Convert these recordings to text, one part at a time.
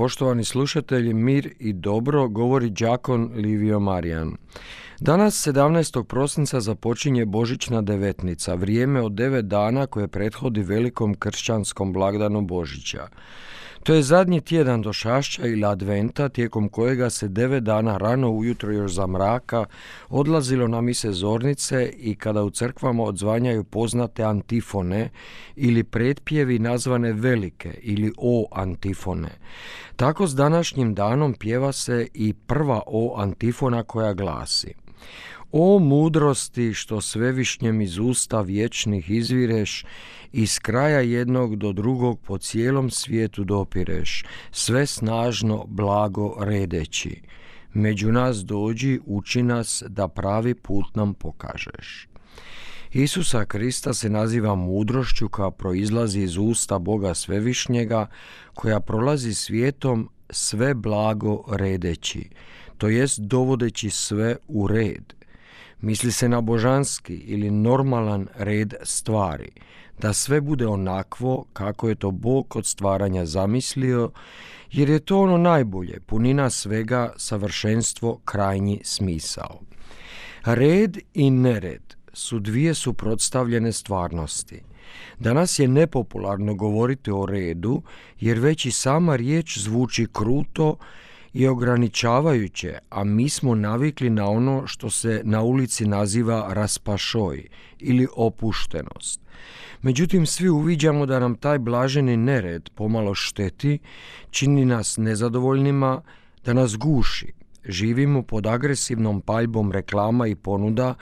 Poštovani slušatelji, mir i dobro govori đakon Livio Marijan. Danas 17. prosinca započinje Božićna devetnica, vrijeme od devet dana koje prethodi velikom kršćanskom blagdanu Božića. To je zadnji tjedan do šašća ili adventa tijekom kojega se devet dana rano ujutro još za mraka odlazilo na mise zornice i kada u crkvama odzvanjaju poznate antifone ili pretpjevi nazvane velike ili o antifone. Tako s današnjim danom pjeva se i prva o antifona koja glasi o mudrosti što svevišnjem iz usta vječnih izvireš, iz kraja jednog do drugog po cijelom svijetu dopireš, sve snažno blago redeći. Među nas dođi, uči nas da pravi put nam pokažeš. Isusa Krista se naziva mudrošću koja proizlazi iz usta Boga Svevišnjega, koja prolazi svijetom sve blago redeći, to jest dovodeći sve u red. Misli se na božanski ili normalan red stvari, da sve bude onakvo kako je to Bog od stvaranja zamislio, jer je to ono najbolje, punina svega, savršenstvo, krajnji smisao. Red i nered su dvije suprotstavljene stvarnosti. Danas je nepopularno govoriti o redu, jer već i sama riječ zvuči kruto i ograničavajuće, a mi smo navikli na ono što se na ulici naziva raspašoj ili opuštenost. Međutim, svi uviđamo da nam taj blaženi nered pomalo šteti, čini nas nezadovoljnima, da nas guši, Živimo pod agresivnom paljbom reklama i ponuda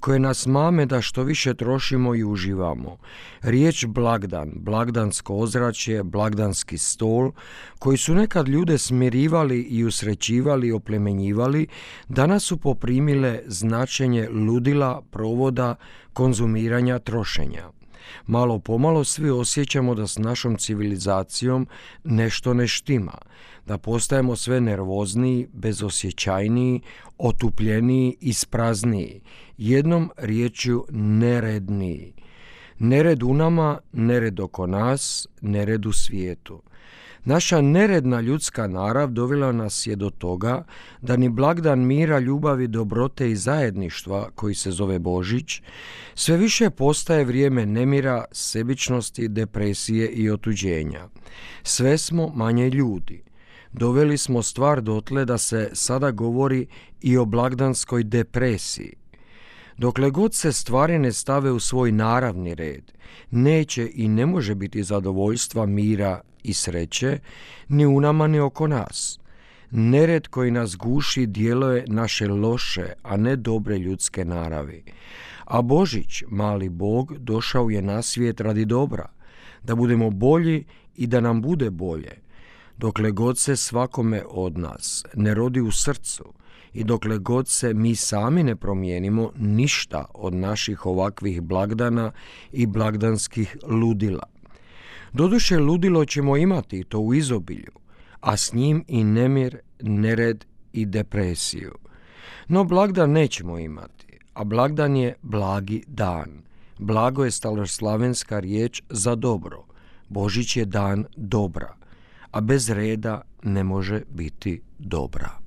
koje nas mame da što više trošimo i uživamo. Riječ blagdan, blagdansko ozračje, blagdanski stol, koji su nekad ljude smirivali i usrećivali i oplemenjivali, danas su poprimile značenje ludila, provoda, konzumiranja, trošenja. Malo pomalo svi osjećamo da s našom civilizacijom nešto ne štima, da postajemo sve nervozniji, bezosjećajniji, otupljeniji, isprazniji, jednom riječju neredniji. Nered u nama, nered oko nas, nered u svijetu. Naša neredna ljudska narav dovela nas je do toga da ni blagdan mira, ljubavi, dobrote i zajedništva, koji se zove Božić, sve više postaje vrijeme nemira, sebičnosti, depresije i otuđenja. Sve smo manje ljudi. Doveli smo stvar dotle da se sada govori i o blagdanskoj depresiji. Dokle god se stvari ne stave u svoj naravni red, neće i ne može biti zadovoljstva, mira i sreće ni u nama ni oko nas. Nered koji nas guši djeluje naše loše, a ne dobre ljudske naravi. A Božić, mali Bog, došao je na svijet radi dobra, da budemo bolji i da nam bude bolje. Dokle god se svakome od nas ne rodi u srcu i dokle god se mi sami ne promijenimo ništa od naših ovakvih blagdana i blagdanskih ludila. Doduše ludilo ćemo imati to u izobilju, a s njim i nemir, nered i depresiju. No blagdan nećemo imati, a blagdan je blagi dan. Blago je slavenska riječ za dobro. Božić je dan dobra, a bez reda ne može biti dobra.